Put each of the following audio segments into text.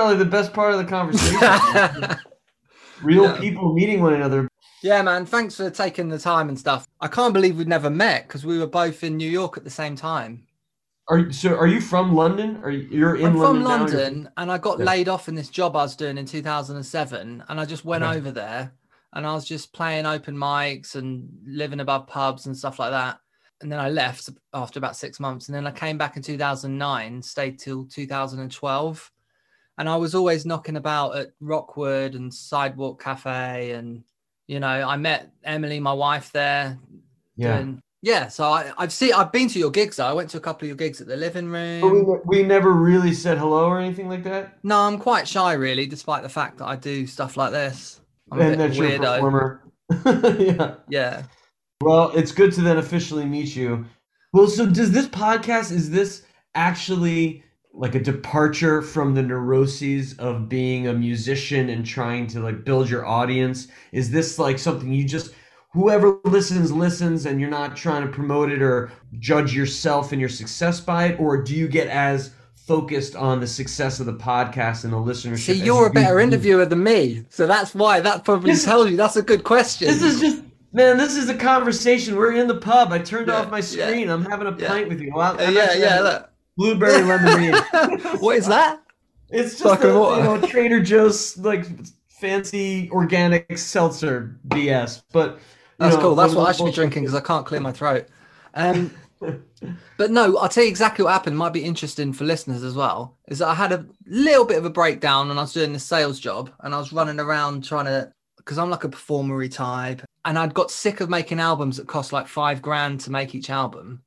probably the best part of the conversation. Real Yeah. people meeting one another. Yeah, man. Thanks for taking the time and stuff. I can't believe we'd never met because we were both in New York at the same time. Are so? Are you from London? Are you, you're in I'm London? from now? London and I got Yeah. laid off in this job I was doing in 2007. And I just went Okay. over there and I was just playing open mics and living above pubs and stuff like that. And then I left after about six months. And then I came back in 2009, stayed till 2012. And I was always knocking about at Rockwood and Sidewalk Cafe. And, you know, I met Emily, my wife, there. Yeah. yeah. So I, I've seen, I've been to your gigs. Though. I went to a couple of your gigs at the living room. But we, we never really said hello or anything like that. No, I'm quite shy, really, despite the fact that I do stuff like this. I'm a bit weirdo. performer. yeah. Yeah. Well, it's good to then officially meet you. Well, so does this podcast is this actually like a departure from the neuroses of being a musician and trying to like build your audience? Is this like something you just whoever listens listens and you're not trying to promote it or judge yourself and your success by it or do you get as focused on the success of the podcast and the listenership? See, you're a better do? interviewer than me. So that's why that probably This- tells you that's a good question. This is just man. This is a conversation. We're in the pub. I turned Yeah, off my yeah. screen. I'm having a Yeah. pint with you. Well, Uh, yeah, yeah. Look. Blueberry lemonade. what is that? It's just Fucking a, you know Trader Joe's like fancy organic seltzer BS. But That's know, cool. That's one what I should be drinking because I can't clear my throat. Um, but no, I'll tell you exactly what happened. Might be interesting for listeners as well. Is that I had a little bit of a breakdown when I was doing this sales job and I was running around trying to, because I'm like a performery type, and I'd got sick of making albums that cost like five grand to make each album.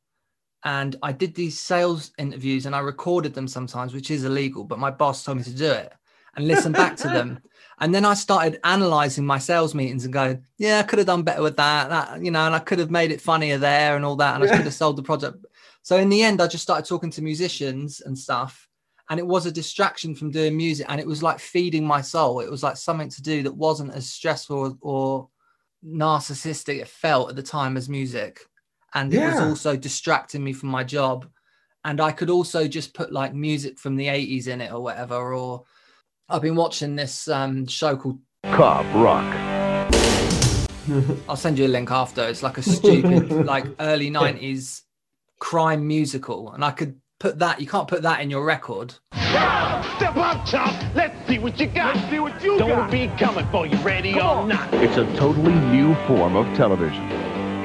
And I did these sales interviews and I recorded them sometimes, which is illegal, but my boss told me to do it and listen back to them. And then I started analyzing my sales meetings and going, yeah, I could have done better with that, that, you know, and I could have made it funnier there and all that. And I could have sold the project. So in the end, I just started talking to musicians and stuff. And it was a distraction from doing music. And it was like feeding my soul. It was like something to do that wasn't as stressful or narcissistic it felt at the time as music. And it was also distracting me from my job. And I could also just put like music from the 80s in it or whatever. Or I've been watching this um, show called Cop Rock. I'll send you a link after. It's like a stupid, like early 90s crime musical. And I could put that, you can't put that in your record. Step up, chump. Let's see what you got. Let's see what you Don't got. be coming for you, ready or not. It's a totally new form of television.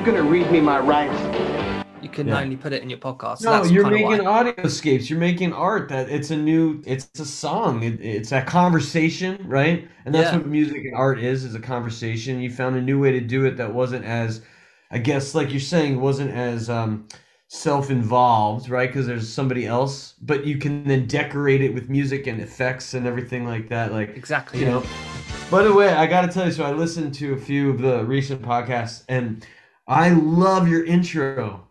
You're gonna read me my rights. You can Yeah. only put it in your podcast. So No, that's you're making why. audioscapes. You're making art. That it's a new. It's a song. It, it's a conversation, right? And that's Yeah. what music and art is: is a conversation. You found a new way to do it that wasn't as, I guess, like you're saying, wasn't as um, self-involved, right? Because there's somebody else, but you can then decorate it with music and effects and everything like that. Like Exactly. you know. By the way, I got to tell you, so I listened to a few of the recent podcasts, and I love your intro.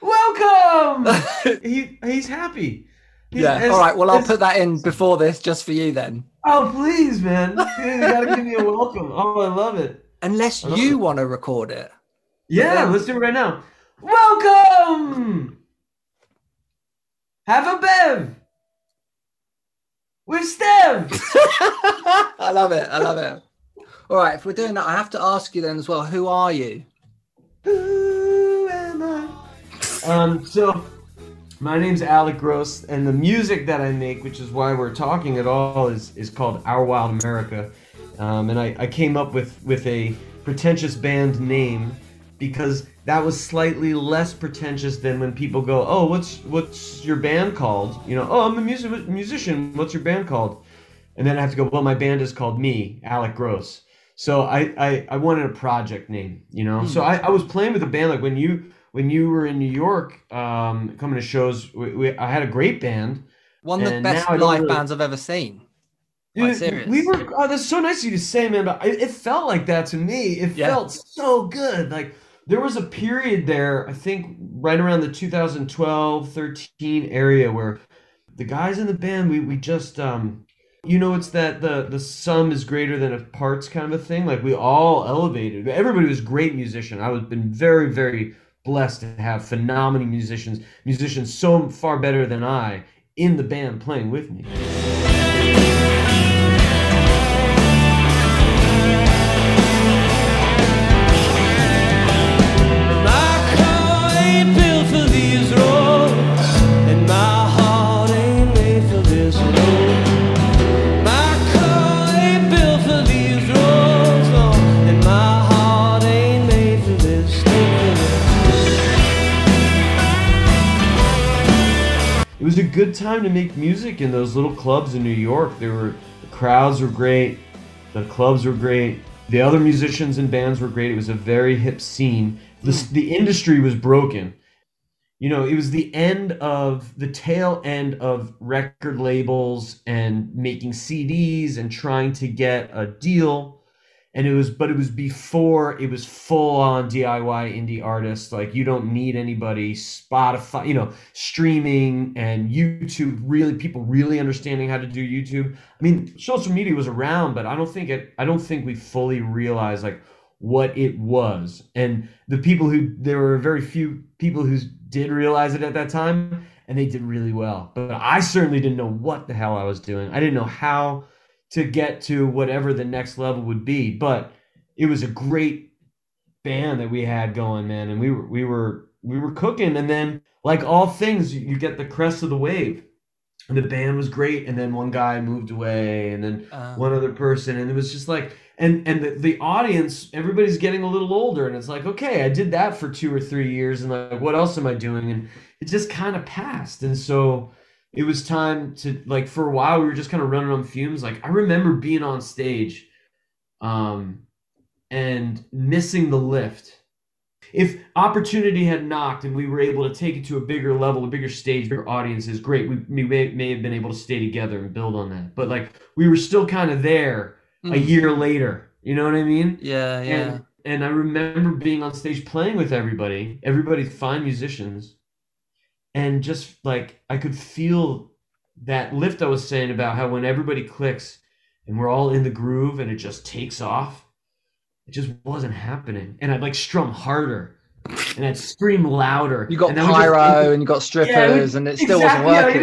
Welcome. he he's happy. He's- yeah. All right. Well, I'll put that in before this just for you then. Oh please, man! You gotta give me a welcome. Oh, I love it. Unless love you want to record it. Yeah, Yeah. let's do it right now. Welcome. Have a bev with Steph. I love it. I love it. All right. If we're doing that, I have to ask you then as well. Who are you? Who am I? Um, so my name's Alec Gross, and the music that I make, which is why we're talking at all, is is called Our Wild America. Um, and I, I came up with with a pretentious band name because that was slightly less pretentious than when people go, "Oh, what's what's your band called?" You know, "Oh, I'm a music musician. What's your band called?" And then I have to go, "Well, my band is called me, Alec Gross." So I I, I wanted a project name, you know. So I, I was playing with the band like when you when you were in New York, um, coming to shows, we, we, I had a great band. One of the best now I don't live really- bands I've ever seen. Dude, we were. Oh, that's so nice of you to say, man. But it, it felt like that to me. It Yeah. felt so good. Like there was a period there, I think, right around the 2012, 13 area where the guys in the band, we we just, um, you know, it's that the the sum is greater than a parts kind of a thing. Like we all elevated. Everybody was great musician. I was been very very blessed to have phenomenal musicians, musicians so far better than I in the band playing with me. Good time to make music in those little clubs in New York. There were the crowds were great, the clubs were great, the other musicians and bands were great. It was a very hip scene. The the industry was broken. You know, it was the end of the tail end of record labels and making CDs and trying to get a deal. And it was, but it was before it was full on DIY indie artists. Like you don't need anybody, Spotify, you know, streaming and YouTube. Really, people really understanding how to do YouTube. I mean, social media was around, but I don't think it. I don't think we fully realized like what it was. And the people who there were very few people who did realize it at that time, and they did really well. But I certainly didn't know what the hell I was doing. I didn't know how to get to whatever the next level would be. But it was a great band that we had going, man, and we were we were we were cooking. And then, like all things, you get the crest of the wave. And the band was great, and then one guy moved away, and then Uh, one other person, and it was just like, and and the, the audience, everybody's getting a little older, and it's like, okay, I did that for two or three years, and like, what else am I doing? And it just kind of passed, and so it was time to like for a while we were just kind of running on fumes. Like I remember being on stage, um, and missing the lift. If opportunity had knocked and we were able to take it to a bigger level, a bigger stage, bigger audience is great. We, we may, may have been able to stay together and build on that. But like we were still kind of there a Mm. year later. You know what I mean? yeah, yeah. And, and I remember being on stage playing with everybody, everybody's fine musicians, and just like I could feel that lift I was saying about how when everybody clicks and we're all in the groove and it just takes off, it just wasn't happening. And I'd like strum harder and I'd scream louder. You got and would just- pyro and you got Yeah, strippers, and it still exactly, wasn't yeah, working.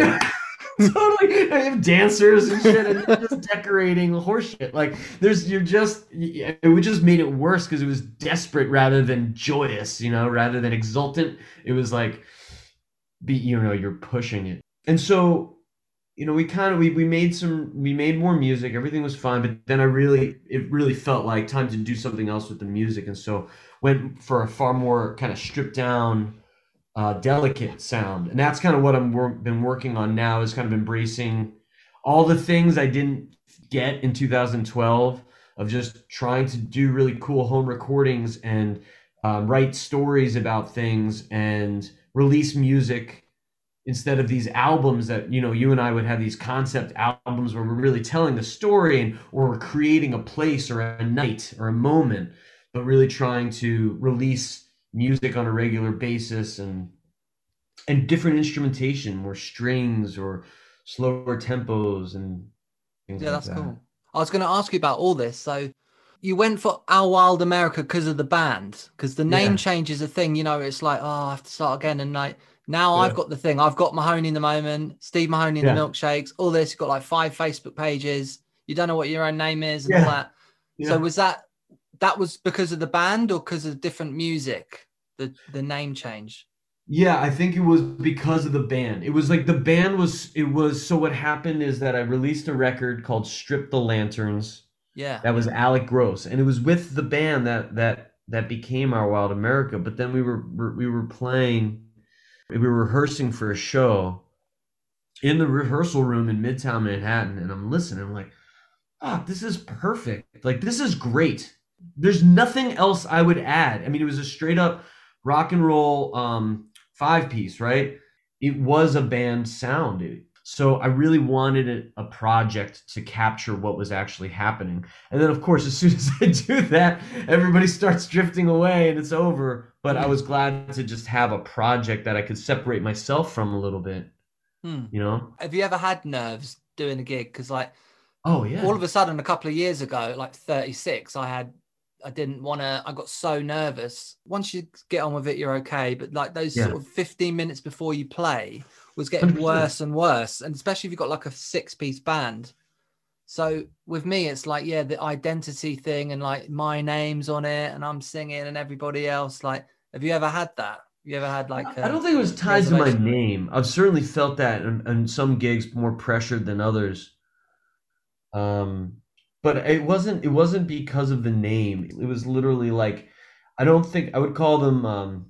you know, totally. I have dancers and shit, and just decorating horseshit. Like there's, you're just, it would just made it worse because it was desperate rather than joyous. You know, rather than exultant. It was like, be, you know, you're pushing it, and so. You know, we kind of we, we made some we made more music. Everything was fine, but then I really it really felt like time to do something else with the music, and so went for a far more kind of stripped down uh, delicate sound, and that's kind of what I'm wor- been working on now. Is kind of embracing all the things I didn't get in 2012 of just trying to do really cool home recordings and um, write stories about things and release music instead of these albums that you know you and I would have these concept albums where we're really telling a story and or we're creating a place or a night or a moment but really trying to release music on a regular basis and and different instrumentation more strings or slower tempos and things Yeah, like that's that. cool. I was going to ask you about all this. So you went for Our Wild America because of the band, because the name Yeah. change is a thing. You know, it's like, oh, I have to start again. And like now I've got the thing. I've got Mahoney in the moment, Steve Mahoney in Yeah. the milkshakes, all this. You've got like five Facebook pages. You don't know what your own name is and Yeah. all that. So was that that was because of the band or because of different music? The the name change. Yeah, I think it was because of the band. It was like the band was it was so what happened is that I released a record called Strip the Lanterns. Yeah. That was Alec Gross and it was with the band that that that became our Wild America, but then we were we were playing we were rehearsing for a show in the rehearsal room in Midtown Manhattan and I'm listening I'm like, "Ah, this is perfect. Like this is great. There's nothing else I would add." I mean, it was a straight up rock and roll um, five piece, right? It was a band sound. It- so I really wanted a, a project to capture what was actually happening. And then, of course, as soon as I do that, everybody starts drifting away and it's over. But I was glad to just have a project that I could separate myself from a little bit, Hmm. you know? Have you ever had nerves doing a gig? Because like Oh, yeah. all of a sudden, a couple of years ago, like 36, I had, I didn't want to, I got so nervous. Once you get on with it, you're okay. But like those Yeah. sort of 15 minutes before you play was getting 100%. worse and worse. And especially if you've got like a six piece band. So with me, it's like, yeah, the identity thing and like my name's on it and I'm singing and everybody else. Like, have you ever had that? You ever had like, I don't think it was tied to my name. I've certainly felt that in, in some gigs more pressured than others. Um, but it wasn't. It wasn't because of the name. It was literally like, I don't think I would call them um,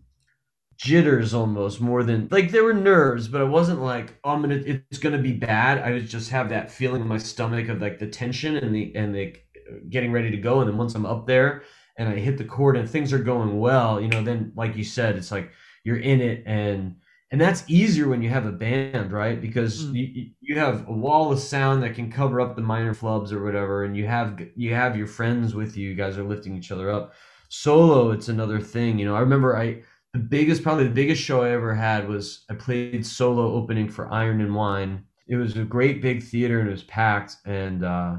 jitters almost more than like there were nerves, but it wasn't like oh, I'm gonna. It's gonna be bad. I would just have that feeling in my stomach of like the tension and the and the getting ready to go. And then once I'm up there and I hit the chord and things are going well, you know, then like you said, it's like you're in it and and that's easier when you have a band right because Mm. you, you have a wall of sound that can cover up the minor flubs or whatever and you have you have your friends with you you guys are lifting each other up solo it's another thing you know i remember i the biggest probably the biggest show i ever had was i played solo opening for iron and wine it was a great big theater and it was packed and uh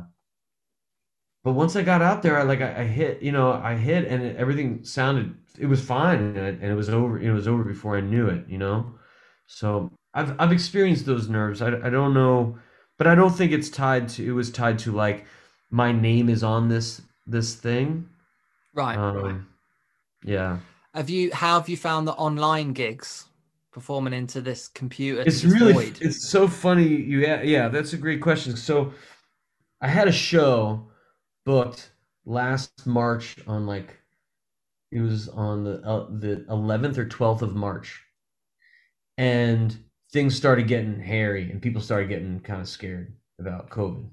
but once I got out there, I like I, I hit, you know, I hit, and it, everything sounded, it was fine, and it, and it was over. It was over before I knew it, you know. So I've I've experienced those nerves. I, I don't know, but I don't think it's tied to. It was tied to like my name is on this this thing. right. right. Um, yeah, Have you, how have you found the online gigs performing into this computer? it's this really void? it's so funny. You yeah, yeah, that's a great question. So I had a show booked last March on like it was on the uh, the 11th or 12th of March, and things started getting hairy, and people started getting kind of scared about COVID.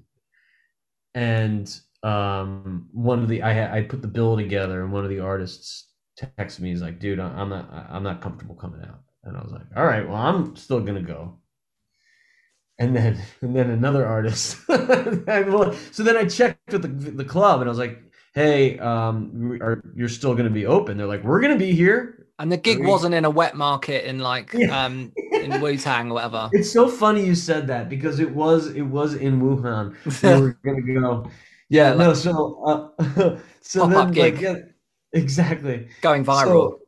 And um, one of the I I put the bill together, and one of the artists texted me. He's like, "Dude, I'm not I'm not comfortable coming out." And I was like, "All right, well, I'm still gonna go." And then and then another artist. so then I checked with the the club, and I was like, "Hey, um, are you're still gonna be open?" They're like, "We're gonna be here." And the gig wasn't in a wet market in like Yeah. um in Wu Tang or whatever. It's so funny you said that because it was it was in Wuhan. we were gonna go. Yeah, no. So uh, so then like yeah, exactly. Going viral.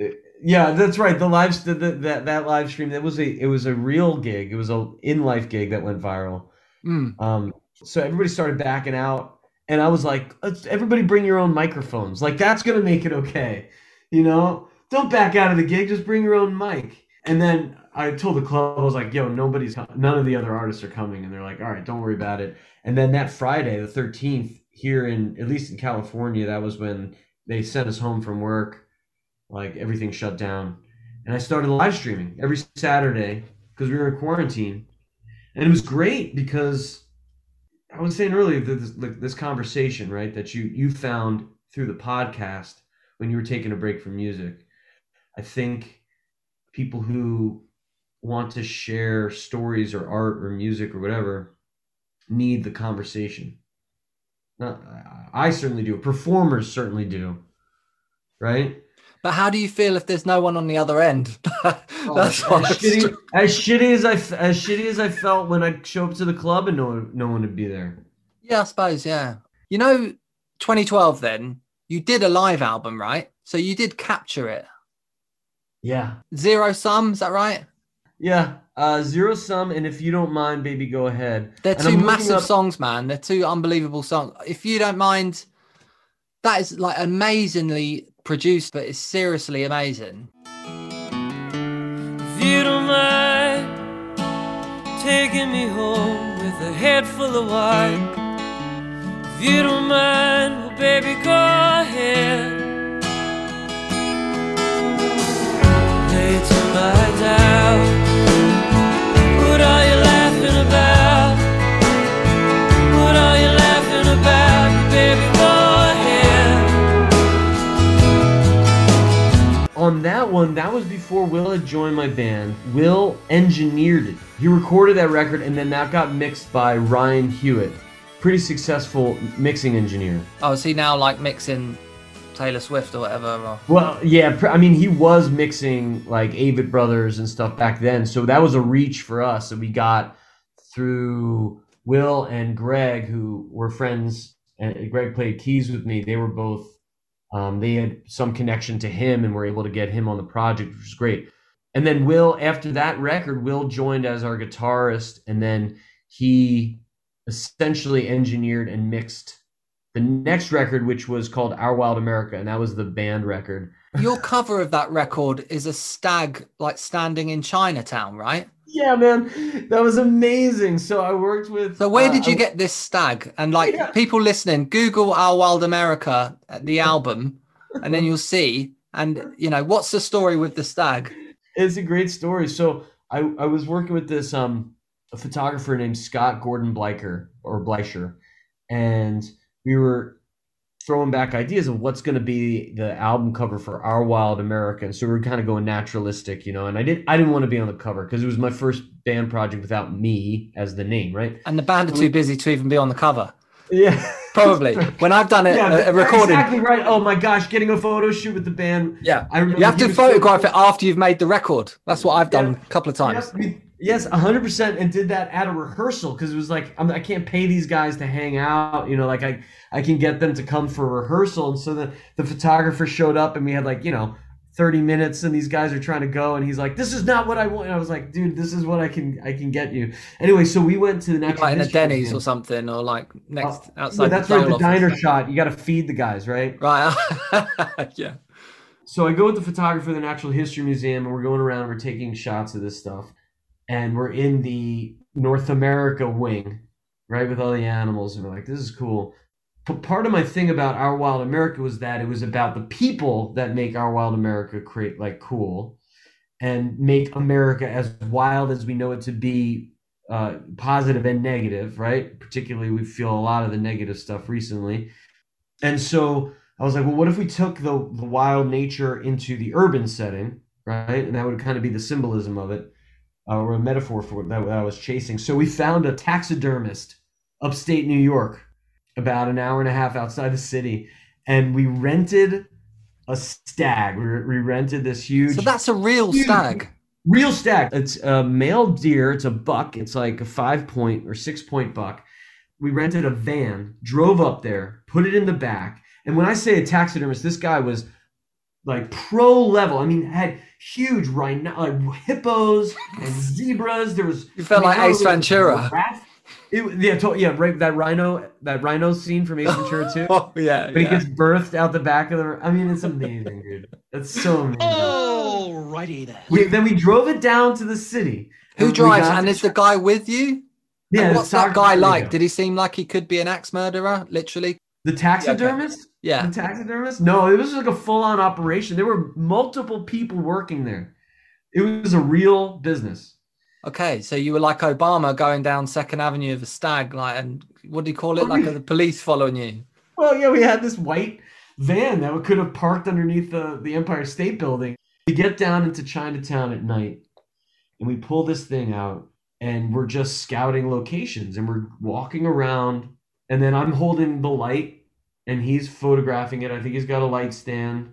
So, uh, yeah, that's right. The live the, the, that that live stream that was a it was a real gig. It was a in life gig that went viral. Mm. Um, so everybody started backing out, and I was like, Let's, "Everybody, bring your own microphones. Like that's gonna make it okay, you know. Don't back out of the gig. Just bring your own mic." And then I told the club, I was like, "Yo, nobody's, none of the other artists are coming," and they're like, "All right, don't worry about it." And then that Friday, the thirteenth, here in at least in California, that was when they sent us home from work. Like everything shut down, and I started live streaming every Saturday because we were in quarantine, and it was great because I was saying earlier this, this conversation, right, that you you found through the podcast when you were taking a break from music. I think people who want to share stories or art or music or whatever need the conversation. Not, I certainly do. Performers certainly do. Right? But how do you feel if there's no one on the other end? Oh, That's as shitty, as shitty as I as shitty as I felt when I show up to the club and no one, no one would be there. Yeah, I suppose. Yeah. You know, 2012. Then you did a live album, right? So you did capture it. Yeah, Zero sum. Is that right? Yeah. Uh, zero sum, and if you don't mind, baby, go ahead. They're And two massive up- songs, man. They're two unbelievable songs. If you don't mind, that is like amazingly produced, but it's seriously amazing. If you don't mind taking me home with a head full of wine. If you don't mind, well, baby, go ahead. Lay to my doubt. About? Baby, go ahead. on one, that was before Will had joined my band. Will engineered it. He recorded that record, and then that got mixed by Ryan Hewitt, pretty successful mixing engineer. Oh, is he now like mixing Taylor Swift or whatever? Or... Well, yeah, pr- I mean, he was mixing like Avett Brothers and stuff back then, so that was a reach for us. that we got through Will and Greg, who were friends, and Greg played keys with me. They were both, um, they had some connection to him and were able to get him on the project, which was great. And then Will, after that record, Will joined as our guitarist, and then he essentially engineered and mixed the next record, which was called Our Wild America, and that was the band record. Your cover of that record is a stag like standing in Chinatown, right? Yeah, man, that was amazing. So I worked with. So where uh, did you get this stag? And like Yeah. people listening, Google Our Wild America, uh, the album, and then you'll see. And you know what's the story with the stag? It's a great story. So I, I was working with this um a photographer named Scott Gordon Bleicher or Bleicher, and we were throwing back ideas of what's going to be the album cover for Our Wild America. And so we are kind of going naturalistic, you know. And I didn't I didn't want to be on the cover because it was my first band project without me as the name, right? And the band are too busy to even be on the cover. Yeah. Probably. When I've done it, yeah, a, a recording. Exactly right. Oh my gosh, getting a photo shoot with the band. Yeah. I remember You have to was so- photograph it after you've made the record. That's what I've done Yeah. a couple of times. We, yes, hundred percent, and did that at a rehearsal because it was like I'm, I can't pay these guys to hang out. You know, like I I can get them to come for a rehearsal, and so the the photographer showed up, and we had like you know. 30 minutes and these guys are trying to go and he's like this is not what i want and i was like dude this is what i can i can get you anyway so we went to the next Like in a Denny's or something, or like next uh, outside Oh, that's the right the diner shot you got to feed the guys right Right. yeah. so I go with the photographer of the Natural History Museum, and we're going around. and We're taking shots of this stuff, and we're in the North America wing, right, with all the animals, and we're like, "This is cool." But part of my thing about Our Wild America was that it was about the people that make Our Wild America create like cool, and make America as wild as we know it to be, uh, positive and negative, right? Particularly, we feel a lot of the negative stuff recently, and so I was like, well, what if we took the, the wild nature into the urban setting, right? And that would kind of be the symbolism of it, uh, or a metaphor for that, that I was chasing. So we found a taxidermist upstate New York, about an hour and a half outside the city, and we rented a stag. We, we rented this huge, So that's a real Huge. stag. real stag. It's a male deer. It's a buck. It's like a five point or six point buck. We rented a van, drove up there, put it in the back. And when I say a taxidermist, this guy was like pro level. I mean, had huge rhino, like hippos and zebras. There was You felt I mean, like Ace Ventura. It, yeah, to, yeah, right. That rhino, that rhino scene from Ace Ventura too. Oh yeah. But he gets birthed out the back of the. I mean, it's amazing, dude. That's so amazing. Alrighty then. We, then we drove it down to the city. Who we drives? And is the guy with you? yeah? And what's that guy photographer like? we Did he seem like he could be an axe murderer? Literally. The taxidermist? Yeah. The taxidermist? No, it was like a full on operation. There were multiple people working there. It was a real business. Okay, so you were like Obama going down Second Avenue of a stag, like, and what do you call it? Like the police following you. Well, yeah, we had this white van that could have parked underneath the, the Empire State Building. We get down into Chinatown at night and we pull this thing out and we're just scouting locations and we're walking around and then I'm holding the light and he's photographing it. I think he's got a light stand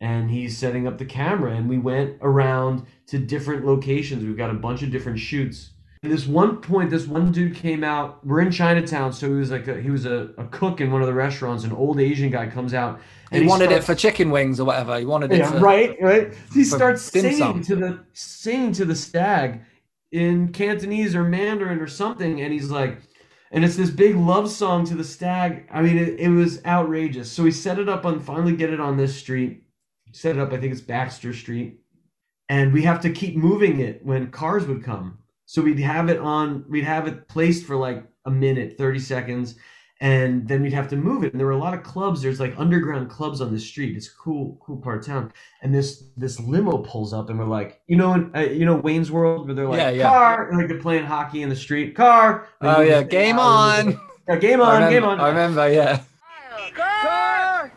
and he's setting up the camera and we went around to different locations. We've got a bunch of different shoots. At this one point, this one dude came out. We're in Chinatown, so he was like a, he was a, a cook in one of the restaurants. An old Asian guy comes out. And He wanted it for chicken wings or whatever. He wanted it yeah, for right, right. He starts singing sum. to the singing to the stag in Cantonese or Mandarin or something, and he's like, and it's this big love song to the stag. I mean, it, it was outrageous. So we set it up on finally get it on this street. Set it up. I think it's Baxter Street, and we have to keep moving it when cars would come. So we'd have it on. We'd have it placed for like a minute, thirty seconds, and then we'd have to move it. And there were a lot of clubs. There's like underground clubs on the street. It's cool, cool part of town. And this this limo pulls up, and we're like, you know, uh, you know, Wayne's World, where they're like, yeah, yeah. car, and like they're playing hockey in the street, car. Oh yeah, game oh, on. Yeah, game on. Remember, game on. I remember, yeah. Car!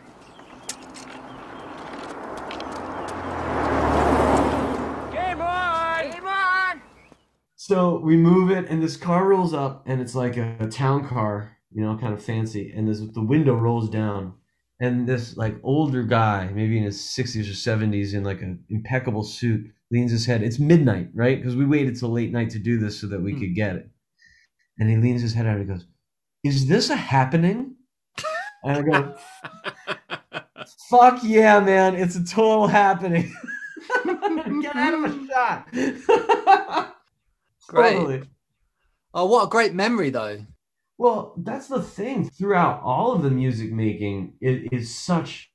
Game on! Game on! So we move it, and this car rolls up, and it's like a, a town car you know, kind of fancy. And this, the window rolls down, and this like older guy, maybe in his sixties or seventies, in like an impeccable suit, leans his head. It's midnight, right? Because we waited till late night to do this so that we Hmm. could get it. And he leans his head out and he goes, "Is this a happening?" And I go, "Fuck yeah, man! It's a total happening." Get out of a shot. Great. Totally. Oh, what a great memory, though. Well, that's the thing. Throughout all of the music making, it is such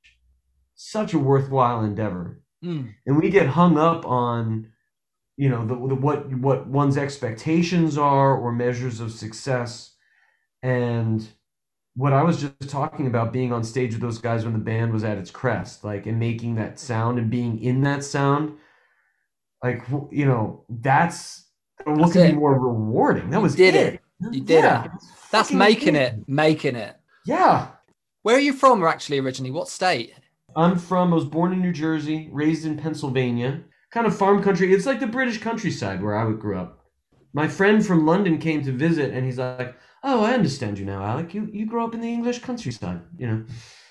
such a worthwhile endeavor, Mm. and we get hung up on, you know, the, the what what one's expectations are or measures of success, and what I was just talking about being on stage with those guys when the band was at its crest, like and making that sound and being in that sound, like you know, that's what That's could it. be more rewarding. That You was did it. it. You did Yeah, it. That's making it. making it. Yeah. Where are you from actually originally? What state? I'm from, I was born in New Jersey, raised in Pennsylvania. Kind of farm country. It's like the British countryside where I would grew up. My friend from London came to visit and he's like, Oh, I understand you now, Alec. You you grew up in the English countryside, you know.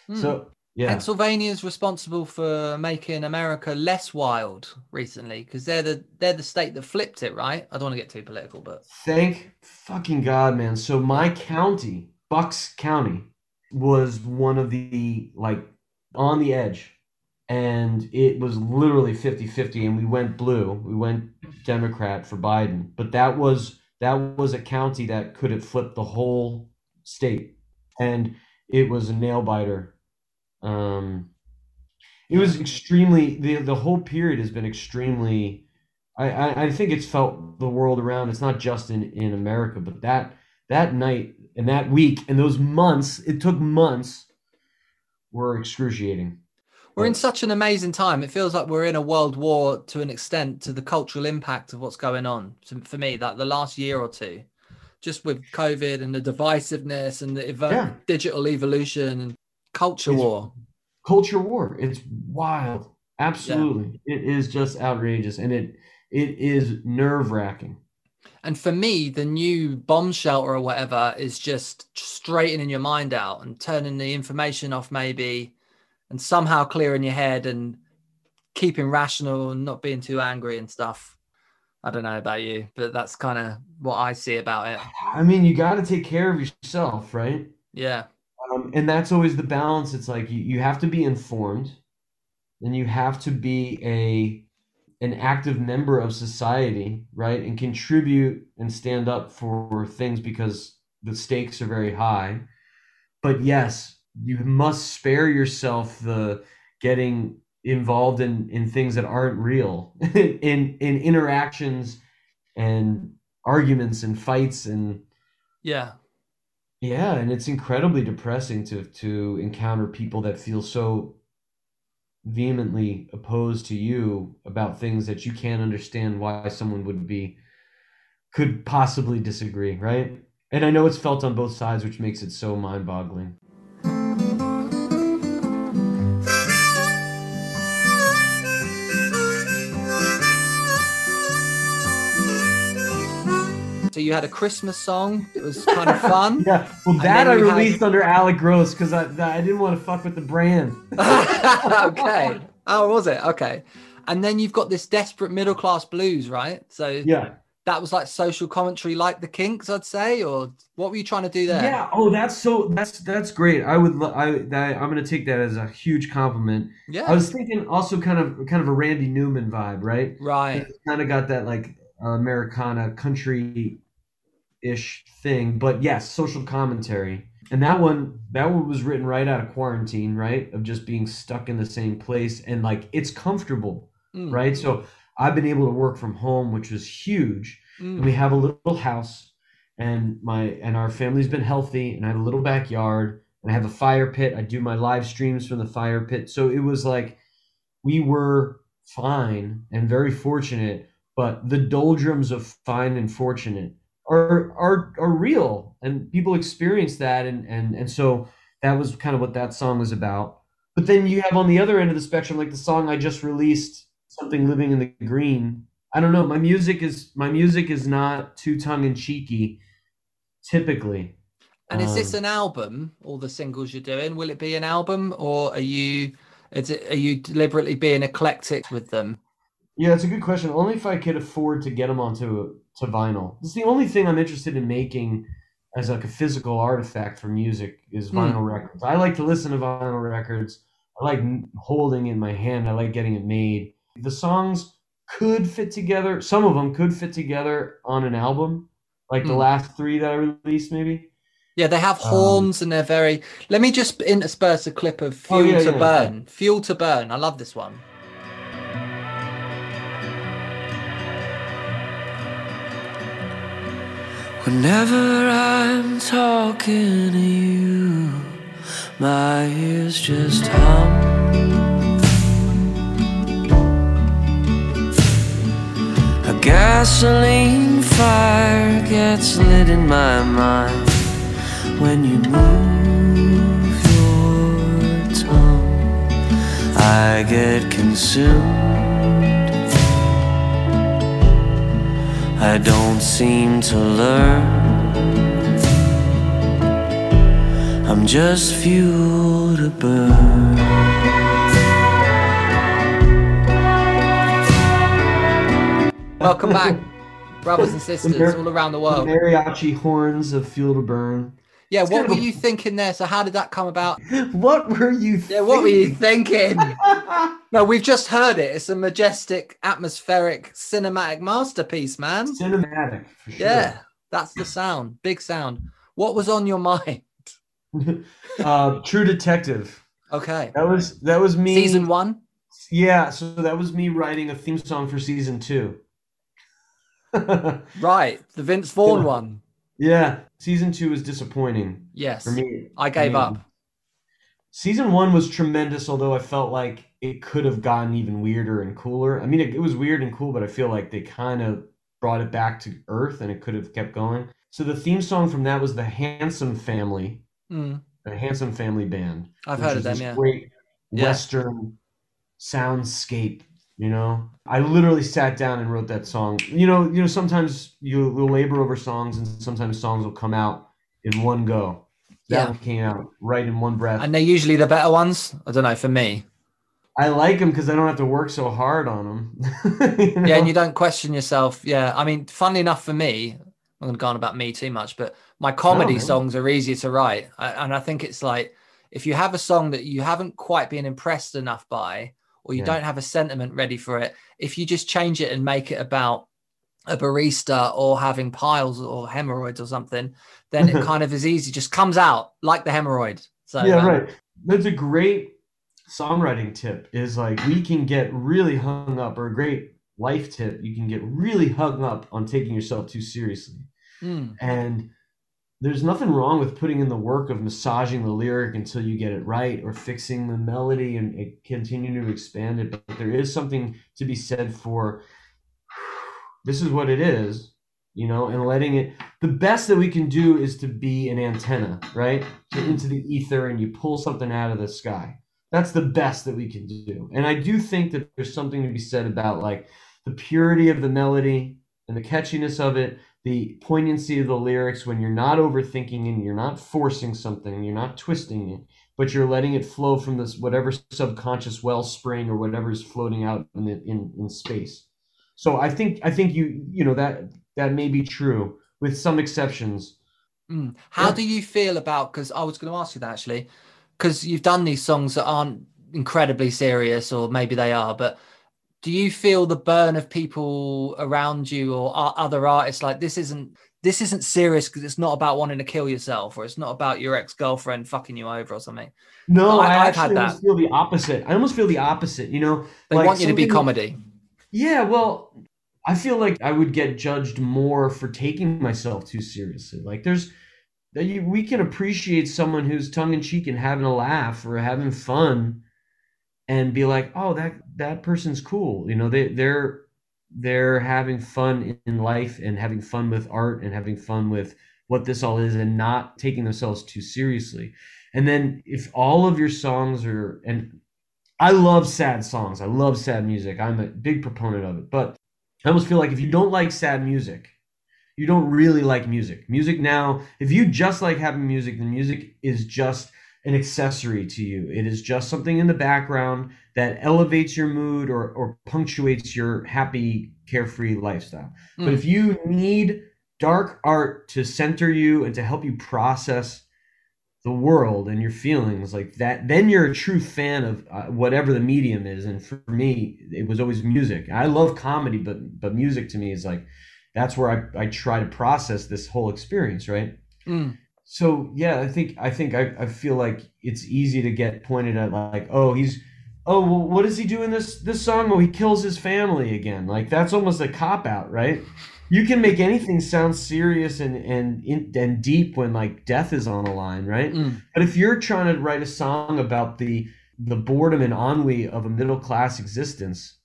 Hmm. So yeah. Pennsylvania is responsible for making America less wild recently because they're the they're the state that flipped it, right? I don't want to get too political, but Thank fucking God, man. So my county, Bucks County, was one of the like on the edge. And it was literally 50-50 and we went blue. We went Democrat for Biden. But that was that was a county that could have flipped the whole state. And it was a nail biter. Um it was extremely the the whole period has been extremely I, I, I think it's felt the world around. It's not just in, in America, but that that night and that week and those months, it took months, were excruciating. we're in such an amazing time. It feels like we're in a world war to an extent to the cultural impact of what's going on. So for me, that the last year or two, just with COVID and the divisiveness and the evo- Yeah. digital evolution and culture It's- war. Culture war. It's wild. Absolutely. It is just outrageous. And it it is nerve wracking. And for me, the new bomb shelter or whatever is just straightening your mind out and turning the information off, maybe, and somehow clearing your head and keeping rational and not being too angry and stuff. I don't know about you, but that's kind of what I see about it. I mean, you got to take care of yourself, right? Yeah. And that's always the balance. It's like you, you have to be informed, and you have to be a an active member of society, right? And contribute and stand up for things because the stakes are very high. But yes, you must spare yourself the getting involved in in things that aren't real, in in interactions and arguments and fights and Yeah. Yeah, and it's incredibly depressing to to encounter people that feel so vehemently opposed to you about things that you can't understand why someone would be could possibly disagree, right? And I know it's felt on both sides, which makes it so mind-boggling. So you had a Christmas song. It was kind of fun. Yeah, well, that I you had- released under Alec Gross because I I didn't want to fuck with the brand. okay. Oh, was it? Okay. And then you've got this desperate middle class blues, right? So Yeah. that was like social commentary, like the Kinks, I'd say, or what were you trying to do there? Yeah. Oh, that's so. That's that's great. I would. I that I'm gonna take that as a huge compliment. Yeah. I was thinking also kind of kind of a Randy Newman vibe, right? right. Kind of got that like Americana country ish thing, but yes, social commentary. And that one, that one was written right out of quarantine, right? Of just being stuck in the same place and like it's comfortable, Mm, right? So I've been able to work from home, which was huge. mm. And we have a little house, and my and our family's been healthy, and I have a little backyard, and I have a fire pit. I do my live streams from the fire pit, so it was like we were fine and very fortunate. But the doldrums of fine and fortunate are are are real, and people experience that, and and and so that was kind of what that song was about. But then you have on the other end of the spectrum, like the song I just released, something living in the green I don't know. My music is my music is not too tongue in cheeky, typically. And is this Um, an album? All the singles you're doing, will it be an album, or are you? Is it, are you deliberately being eclectic with them? Yeah, it's a good question. Only if I could afford to get them onto to vinyl. It's the only thing I'm interested in making as like a physical artifact for music is Hmm. vinyl records. I like to listen to vinyl records. I like holding in my hand. I like getting it made. The songs could fit together. Some of them could fit together on an album, like the Hmm. last three that I released, maybe. Yeah, they have Um, horns and they're very. Let me just intersperse a clip of Oh, "Fuel yeah, to yeah. Burn." "Fuel to Burn." I love this one. Whenever I'm talking to you, my ears just hum. A gasoline fire gets lit in my mind when you move your tongue. I get consumed. I don't seem to learn. I'm just fuel to burn. Welcome back, brothers and sisters mar- all around the The world. mariachi horns of Fuel to Burn. Yeah, what were you thinking there? So, how did that come about? What were you? Yeah, what were you thinking? thinking? No, we've just heard it. It's a majestic, atmospheric, cinematic masterpiece, man. Cinematic. For sure. Yeah, that's the sound. Big sound. What was on your mind? uh, True Detective. Okay. That was that was me. Season one? Yeah, so that was me writing a theme song for season two. Right. The Vince Vaughn Yeah. one. Yeah, season two was disappointing Yes. for me. I gave mean, up. Season one was tremendous, although I felt like it could have gotten even weirder and cooler. I mean, it, it was weird and cool, but I feel like they kind of brought it back to earth, and it could have kept going. So the theme song from that was the Handsome Family, Mm, the Handsome Family Band. I've heard of them, yeah. Great Yeah. Western soundscape. You know, I literally sat down and wrote that song. You know, you know, sometimes you will labor over songs, and sometimes songs will come out in one go. That Yeah. came out right in one breath. And they're usually the better ones. I don't know, for me. I like them because I don't have to work so hard on them. Yeah, and you don't question yourself. Yeah. I mean, funnily enough for me, I'm going to go on about me too much, but my comedy man. songs are easier to write. I, and I think it's like if you have a song that you haven't quite been impressed enough by, or you Yeah. don't have a sentiment ready for it, if you just change it and make it about a barista or having piles or hemorrhoids or something, then it kind of is easy, just comes out like the hemorrhoid. So yeah, um, right. That's a great songwriting tip. Is like we can get really hung up, or a great life tip. You can get really hung up on taking yourself too seriously. mm, And there's nothing wrong with putting in the work of massaging the lyric until you get it right or fixing the melody and it, continue to expand it. But there is something to be said for this is what it is, you know, and letting it. The best that we can do is to be an antenna, right? To- into the ether and you pull something out of the sky. That's the best that we can do. And I do think that there's something to be said about like the purity of the melody and the catchiness of it the poignancy of the lyrics when you're not overthinking and you're not forcing something, you're not twisting it, but you're letting it flow from this whatever subconscious wellspring or whatever is floating out in the, in, in space. So I think I think you you know that that may be true with some exceptions. Mm. How Yeah. do you feel about? Because I was going to ask you that actually, because you've done these songs that aren't incredibly serious, or maybe they are, but do you feel the burn of people around you or other artists like this isn't this isn't serious because it's not about wanting to kill yourself or it's not about your ex-girlfriend fucking you over or something No, I- I, I've had actually that. almost feel the opposite. I almost feel the opposite. You know, they Like want you to be comedy Yeah, well, I feel like I would get judged more for taking myself too seriously. Like there's that you, we can appreciate someone who's tongue in cheek and having a laugh or having fun and be like, "Oh, that that person's cool." You know, they they're they're having fun in life and having fun with art and having fun with what this all is and not taking themselves too seriously. And then if all of your songs are and I love sad songs. I love sad music. I'm a big proponent of it. But I almost feel like if you don't like sad music, you don't really like music. Music now, if you just like having music, then music is just an accessory to you. It is just something in the background that elevates your mood or, or punctuates your happy, carefree lifestyle. But Mm. if you need dark art to center you and to help you process the world and your feelings like that, then you're a true fan of uh, whatever the medium is. And for me, it was always music. I love comedy, but but music to me is like that's where I, I try to process this whole experience, right? Mm. So yeah i think i think I, I feel like it's easy to get pointed at like oh he's oh well what does he do in this this song? Well he kills his family again. Like that's almost a cop out right? You can make anything sound serious and and and deep when like death is on the line right? Mm. but if you're trying to write a song about the the boredom and ennui of a middle class existence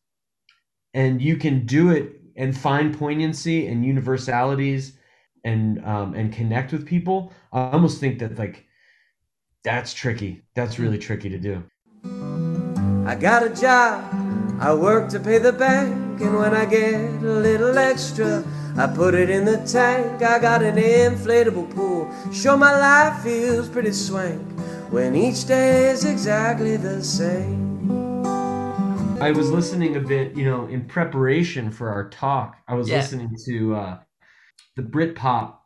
and you can do it and find poignancy and universalities and um, and connect with people i almost think that like that's tricky that's really tricky to do I got a job, I work to pay the bank, and when I get a little extra, I put it in the tank. I got an inflatable pool, sure my life feels pretty swank when each day is exactly the same. i was listening a bit you know in preparation for our talk i was Yeah. listening to uh the brit pop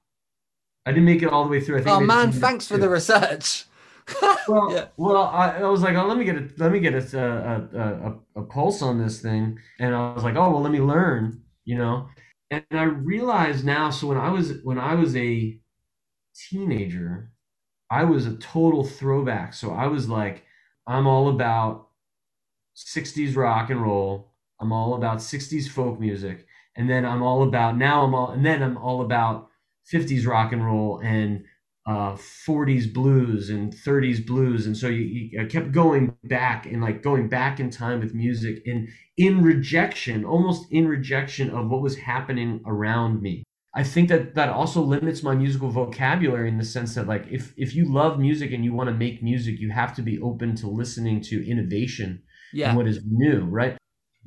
i didn't make it all the way through i think Oh man, thanks for the research. well, Yeah. well, I, I was like, oh, let me get a let me get a, a, a, a, a pulse on this thing, and I was like, oh, well, let me learn, you know. And I realize now. So when I was when I was a teenager, I was a total throwback. So I was like, I'm all about '60s rock and roll. I'm all about '60s folk music, and then I'm all about now. I'm all and then I'm all about '50s rock and roll and uh 40s blues and 30s blues and so you, you kept going back and like going back in time with music and in rejection almost in rejection of what was happening around me i think that that also limits my musical vocabulary in the sense that like if if you love music and you want to make music you have to be open to listening to innovation Yeah. and what is new right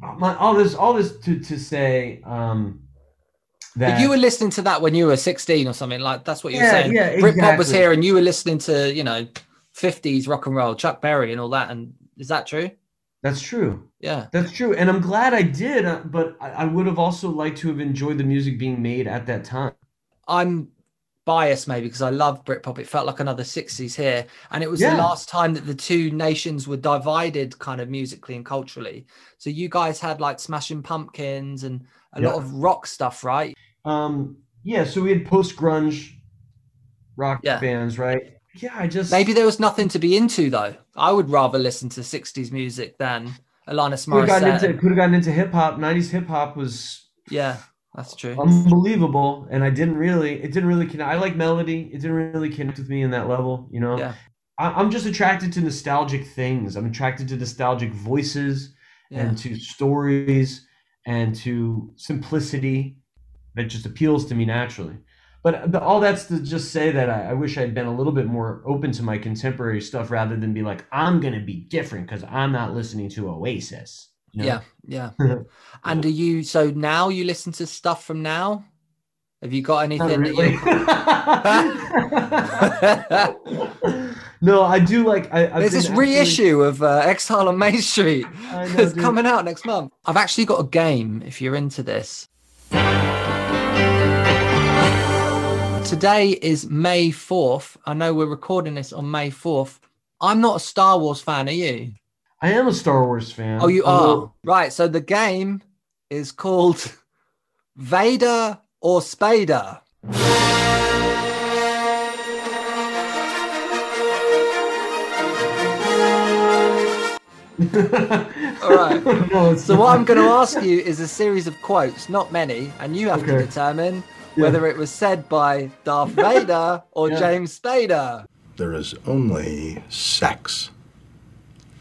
all this all this to to say um that But you were listening to that when you were 16 or something like that's what you're Yeah, saying. yeah, Britpop was here and you were listening to, you know, 50s rock and roll, Chuck Berry and all that. And is that true? that's true Yeah. That's true, and I'm glad I did. uh, But I would have also liked to have enjoyed the music being made at that time. I'm biased maybe because I love Britpop. It felt like another 60s here. And it was Yeah. the last time that the two nations were divided kind of musically and culturally. So you guys had like Smashing Pumpkins and a lot of rock stuff, right? Um, yeah, so we had post grunge rock Yeah. bands, right? Yeah, I just Maybe there was nothing to be into though. I would rather listen to 60s music than Alanis could have gotten into could have gotten into hip hop. '90s hip hop was yeah, that's true. unbelievable, and I didn't really. It didn't really connect. I like melody. It didn't really connect with me in that level. You know. Yeah. I, I'm just attracted to nostalgic things. I'm attracted to nostalgic voices. Yeah. and to stories and to simplicity that just appeals to me naturally. But, but all that's to just say that I, I wish I'd been a little bit more open to my contemporary stuff rather than be like, I'm going to be different because I'm not listening to Oasis. Know? Yeah, yeah. and do you so now you listen to stuff from now? Have you got anything really. that you no, I do like. I, I've There's this actually- reissue of uh, Exile on Main Street. Know, It's coming out next month. I've actually got a game if you're into this. Today is May 4th. I know we're recording this on May 4th. I'm not a Star Wars fan, are you? I am a Star Wars fan. Oh, you although- are. Right. So the game is called Vader or Spader. All right. no, So what. I'm going to ask you is a series of quotes, not many, and you have to Okay. determine Yeah. whether it was said by Darth Vader or Yeah. James Spader. There is only sex.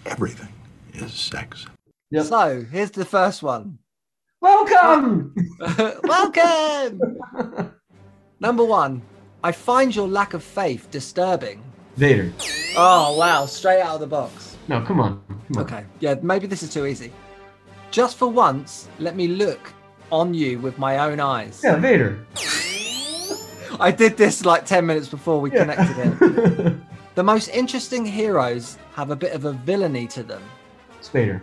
Everything is sex. Yep. So here's the first one. Welcome. Welcome. Number one. I find your lack of faith disturbing. Vader. Oh wow! Straight out of the box. No, come on. Come on. Okay. Yeah. Maybe this is too easy. Just for once, let me look on you with my own eyes. Yeah, Vader. I did this like 10 minutes before we Yeah. connected it. the most interesting heroes have a bit of a villainy to them. Spader.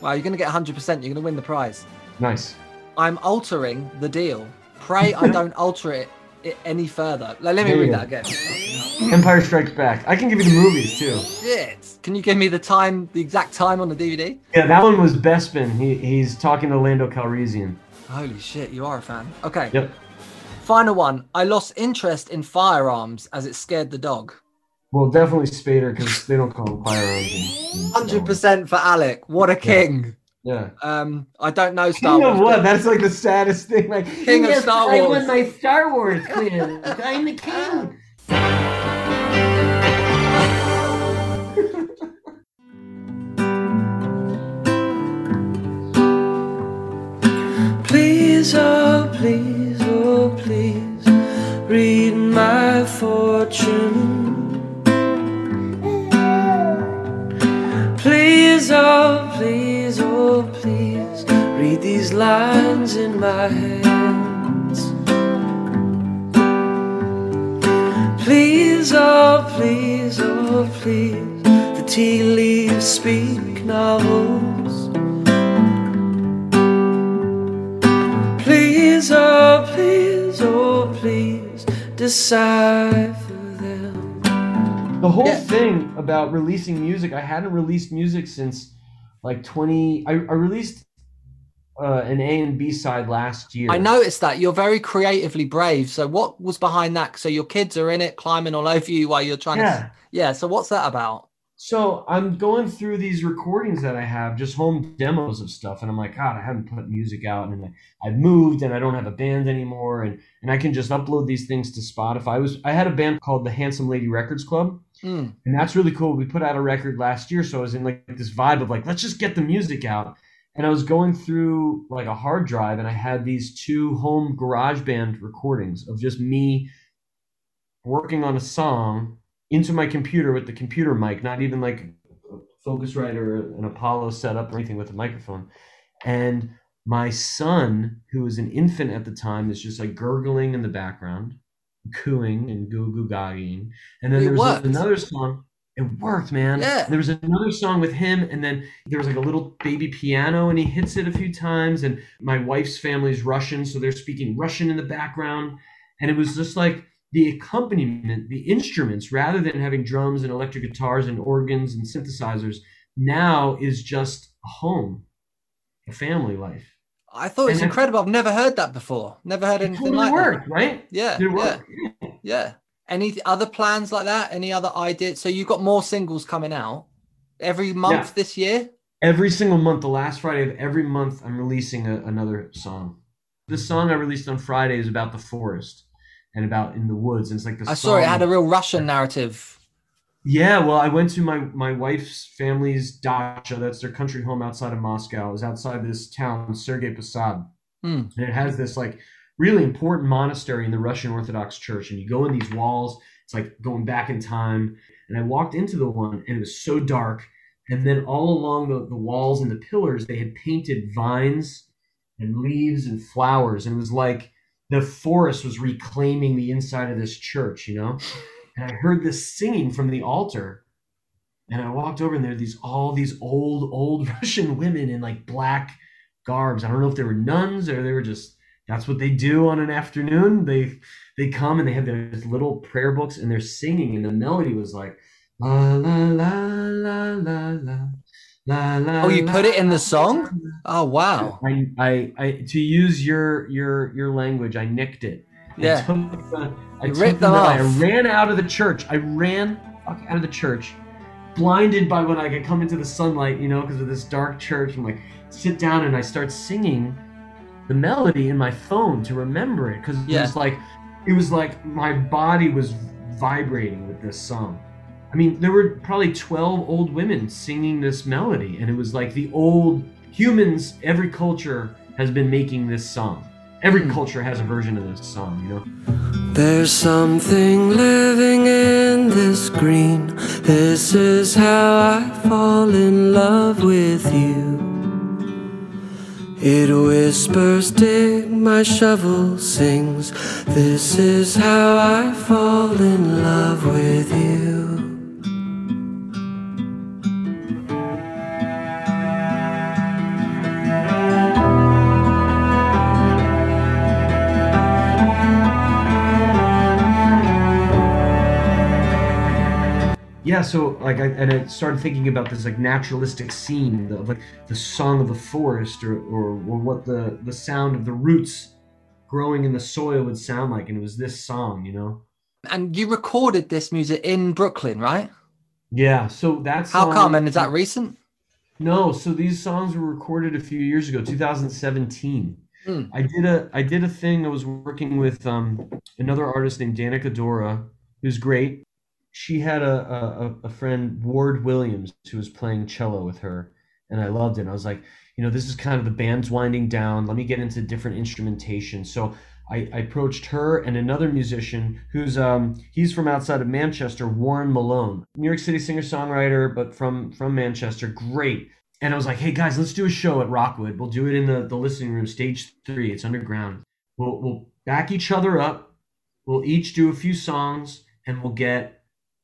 Wow, you're going to get 100%. You're going to win the prize. Nice. I'm altering the deal. Pray I don't alter it, it any further. Like, let me There read you that again. Empire Strikes Back. I can give you the movies too. Shit. Can you give me the time, the exact time on the DVD? Yeah, that one was Bespin. He, he's talking to Lando Calrissian. Holy shit, you are a fan. Okay. Yep. Final one. I lost interest in firearms as it scared the dog. Well, definitely Spader because they don't call him firearms. in- in Star Wars. 100% for Alec. What a king. Yeah. Um, I don't know Star King of Wars. what? That's like the saddest thing. Like King of yes, Star I Wars. won my Star Wars quiz. I'm the king. Please, oh please, oh please, read my fortune. These lines in my hands. Please, oh please, oh please, the tea leaves speak novels. Please, oh please, oh please, decipher them. The whole Yeah. thing about releasing music, I hadn't released music since like 20. I, I released uh, an A and B side last year. I noticed that you're very creatively brave. So what was behind that? So your kids are in it, climbing all over you while you're trying Yeah. to. Yeah. So what's that about? So I'm going through these recordings that I have, just home demos of stuff, and I'm like, God, I haven't put music out, and I- I've moved, and I don't have a band anymore, and and I can just upload these things to Spotify. I was I had a band called the Handsome Lady Records Club, Mm. and that's really cool. We put out a record last year, so I was in like this vibe of like, let's just get the music out. And I was going through like a hard drive, and I had these two home garage band recordings of just me working on a song into my computer with the computer mic, not even like a Focusrite or an Apollo setup or anything with a microphone. And my son, who was an infant at the time, is just like gurgling in the background, cooing and goo goo gagging. And then there was worked. another song. It worked, man. Yeah. There was another song with him, and then there was like a little baby piano, and he hits it a few times. And my wife's family's Russian, so they're speaking Russian in the background. And it was just like the accompaniment, the instruments, rather than having drums and electric guitars and organs and synthesizers, now is just a home, a family life. I thought it was And incredible. I've never heard that before. Never heard It anything totally like worked, that. right? Yeah. Did it Yeah. Yeah. Any other plans like that? Any other ideas? So you've got more singles coming out every month Yeah. this year? Every single month, the last Friday of every month, I'm releasing a, another song. The song I released on Friday is about the forest and about in the woods. And it's like the I saw it had a real Russian narrative. Yeah, well, I went to my my wife's family's dacha. That's their country home outside of Moscow. Was outside this town, Sergei Posad, Hmm. and it has this like really important monastery in the Russian Orthodox Church. And you go in these walls. It's like going back in time. And I walked into the one, and it was so dark. And then all along the, the walls and the pillars, they had painted vines and leaves and flowers, and it was like the forest was reclaiming the inside of this church, you know and I heard this singing from the altar. And I walked over, and there were these all these old, old Russian women in like black garbs. I don't know if they were nuns or they were just that's what they do on an afternoon. They they come and they have their little prayer books and they're singing, and the melody was like la la la la la la. La, la, oh, you la, put it in the song? Oh, wow! I, I, I, to use your your your language, I nicked it. Yeah, I, took the, I, you ripped them off. I ran out of the church. I ran out of the church, blinded by when I could come into the sunlight, you know, because of this dark church. I'm like, sit down, and I start singing the melody in my phone to remember it because it was like, it was like my body was vibrating with this song. I mean, there were probably 12 old women singing this melody, and it was like the old humans, every culture has been making this song. Every Hmm. culture has a version of this song, you know? There's something living in this green. This is how I fall in love with you. It whispers, dig, my shovel sings. This is how I fall in love with you. Yeah, so like I and I started thinking about this like naturalistic scene of like the song of the forest or, or or what the the sound of the roots growing in the soil would sound like, and it was this song, you know. And you recorded this music in Brooklyn, right? Yeah, so that's How come? And is that recent? No, so these songs were recorded a few years ago, 2017. Hmm. I did a I did a thing. I was working with um, another artist named Danica Dora, who's great. She had a, a a friend Ward Williams who was playing cello with her, and I loved it. I was like, you know, this is kind of the band's winding down. Let me get into different instrumentation. So I, I approached her and another musician who's um he's from outside of Manchester, Warren Malone, New York City singer songwriter, but from from Manchester. Great. And I was like, hey guys, let's do a show at Rockwood. We'll do it in the, the listening room, stage three. It's underground. We'll we'll back each other up. We'll each do a few songs, and we'll get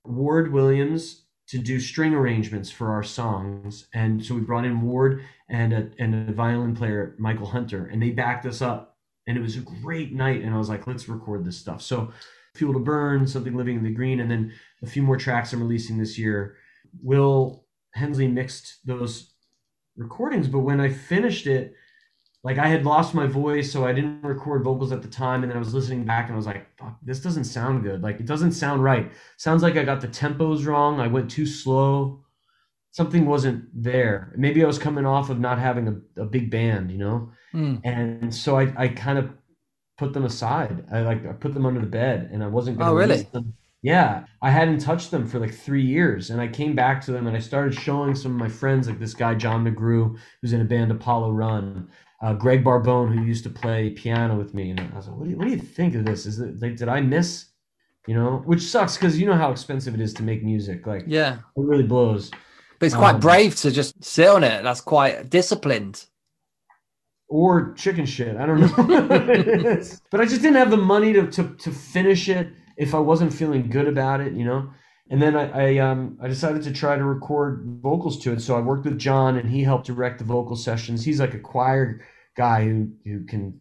Ward Williams to do string arrangements for our songs. And so we brought in Ward and a and a violin player, Michael Hunter, and they backed us up. And it was a great night. And I was like, let's record this stuff. So Fuel to Burn, Something Living in the Green, and then a few more tracks I'm releasing this year. Will Hensley mixed those recordings, but when I finished it, like I had lost my voice, so I didn't record vocals at the time, and then I was listening back and I was like, "Fuck, this doesn't sound good. Like it doesn't sound right. Sounds like I got the tempos wrong. I went too slow. Something wasn't there. Maybe I was coming off of not having a, a big band, you know. Hmm. And so I, I kind of put them aside. I like I put them under the bed, and I wasn't going to Oh, really? them. Yeah, I hadn't touched them for like three years, and I came back to them and I started showing some of my friends, like this guy John McGrew, who's in a band Apollo Run, uh, Greg Barbone, who used to play piano with me, and I was like, "What do you, what do you think of this? Is it like did I miss?" You know, which sucks because you know how expensive it is to make music. Like, Yeah. it really blows. But it's quite Um, brave to just sit on it. That's quite disciplined. or chicken shit. I don't know. but I just didn't have the money to, to, to finish it if I wasn't feeling good about it, you know? And then I, I um I decided to try to record vocals to it. So I worked with John and he helped direct the vocal sessions. He's like a choir guy who, who can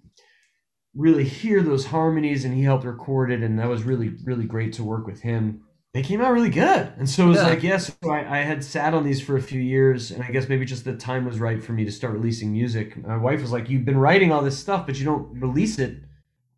really hear those harmonies and he helped record it and that was really, really great to work with him. They came out really good. And so it was Yeah. like, yes, so I, I had sat on these for a few years and I guess maybe just the time was right for me to start releasing music. My wife was like, You've been writing all this stuff, but you don't release it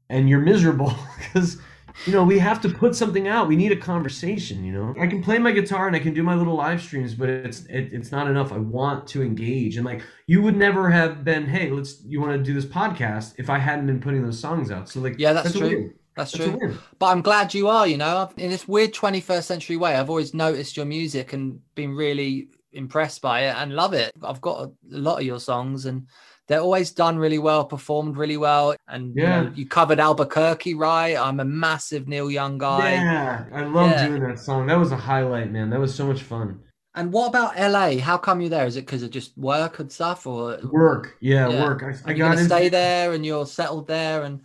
and you're miserable because you know we have to put something out we need a conversation you know i can play my guitar and i can do my little live streams but it's it, it's not enough i want to engage and like you would never have been hey let's you want to do this podcast if i hadn't been putting those songs out so like Yeah, that's a true. That's That's true. But I'm glad you are, you know, in this weird 21st century way. I've always noticed your music and been really impressed by it and love it. I've got a lot of your songs and they're always done really well, performed really well. And you, know, Yeah. you covered Albuquerque, right? I'm a massive Neil Young guy. yeah i love Yeah. doing that song that was a highlight man that was so much fun And what about LA? How come you're there? Is it because of just work and stuff, or work yeah, Yeah. work i, I got gonna into stay there and you're settled there? And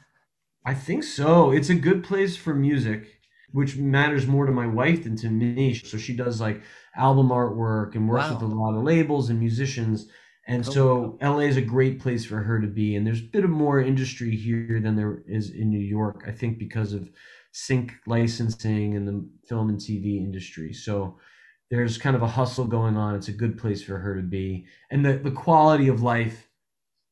I think so. It's a good place for music, which matters more to my wife than to me. So she does like album artwork and works with a lot of labels and musicians. And Cool. so LA is a great place for her to be. And there's a bit of more industry here than there is in New York, I think, because of sync licensing and the film and TV industry. So there's kind of a hustle going on. It's a good place for her to be. And the, the quality of life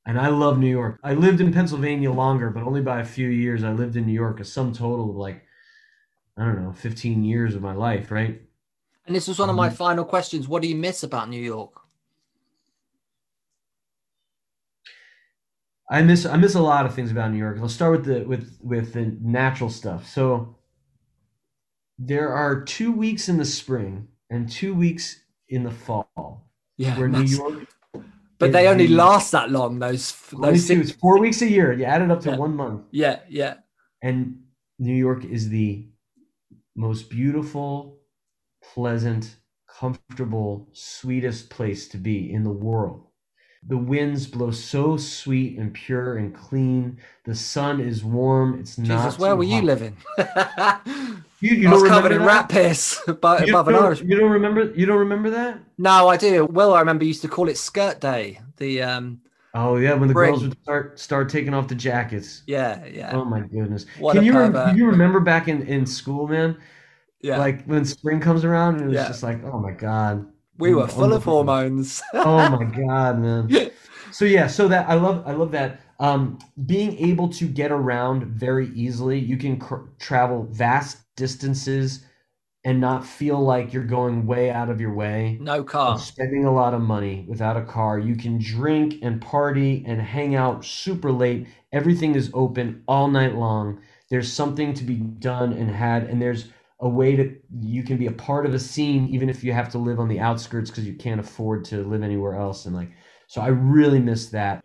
and I love New York. I lived in Pennsylvania longer, but only by a few years. I lived in New York a sum total of like, I don't know, 15 years of my life, right? and this was one of my Mhm. final questions. What do you miss about New York? I miss I miss a lot of things about New York. I'll start with the with with the natural stuff. So there are two weeks in the spring and two weeks in the fall Yeah, where New York. but they only last that long. Those those two, six, it's four weeks a year. You add it up to Yeah. one month. yeah, yeah. And New York is the most beautiful, pleasant, comfortable, sweetest place to be in the world. The winds blow so sweet and pure and clean. The sun is warm. It's not. Jesus, where were you living? You, you I was covered in rat piss above, You above an Irish. You don't remember? You don't remember that? No, I do. Will, I remember used to call it skirt day. The um, Oh yeah, when the Spring. girls would start start taking off the jackets. yeah, yeah, Oh my goodness! What Can you rem- pervert. you remember back in in school, man? yeah. Like when spring comes around, and it was Yeah. just like, oh my god, we were full of hormones. oh my god, man. So yeah, so that I love I love that um, being able to get around very easily. You can cr- travel vast distances and not feel like you're going way out of your way. no car. spending a lot of money without a car. You can drink and party and hang out super late. Everything is open all night long. There's something to be done and had, and there's a way to you can be a part of a scene even if you have to live on the outskirts because you can't afford to live anywhere else. And like, so I really miss that.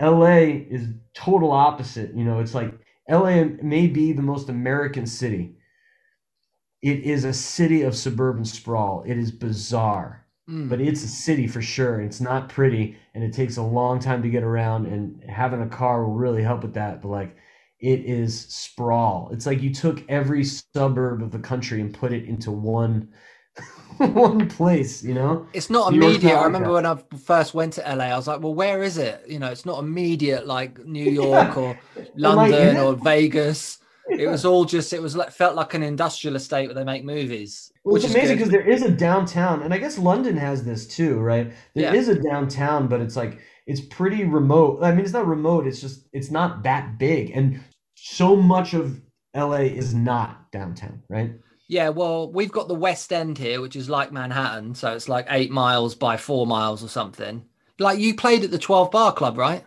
LA is total opposite. You know, it's like LA may be the most American city. It is a city of suburban sprawl. It is bizarre Mm. but it's a city for sure. It's not pretty, and it takes a long time to get around. And having a car will really help with that. But like, it is sprawl. It's like you took every suburb of the country and put it into one one place. You know? It's not immediate. I remember when I first went to LA, I was like, well, where is it? You know, it's not immediate like New York or I in London or Vegas. It was all just, it was like, felt like an industrial estate where they make movies. Well, which it's is amazing because there is a downtown, and I guess London has this too, right? There is Yeah. a downtown, but it's like it's pretty remote. I mean, it's not remote. It's just it's not that big, and so much of LA is not downtown, right? Yeah, well, we've got the West End here, which is like Manhattan. So it's like eight miles by four miles or something. Like you played at the 12 Bar Club, right?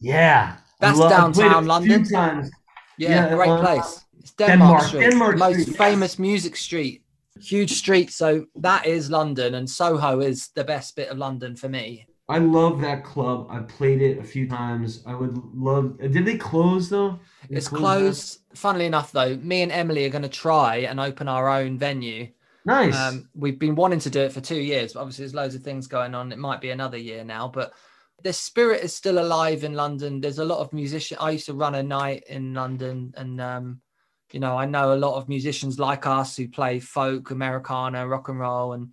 Yeah, That's love- downtown London. times. Yeah, Yeah, great place. It's Denmark, Denmark- Street, Denmark most Street, yes. famous music street, huge street. So that is London, and Soho is the best bit of London for me. I love that club. I played it a few times. I would love. Did they close though? They It's close closed. Funnily enough, though, me and Emily are going to try and open our own venue. Nice. Um, we've been wanting to do it for two years, but obviously there's loads of things going on. It might be another year now, but the spirit is still alive in London. There's a lot of musicians. I used to run a night in London, and um, you know, I know a lot of musicians like us who play folk, Americana, rock and roll, and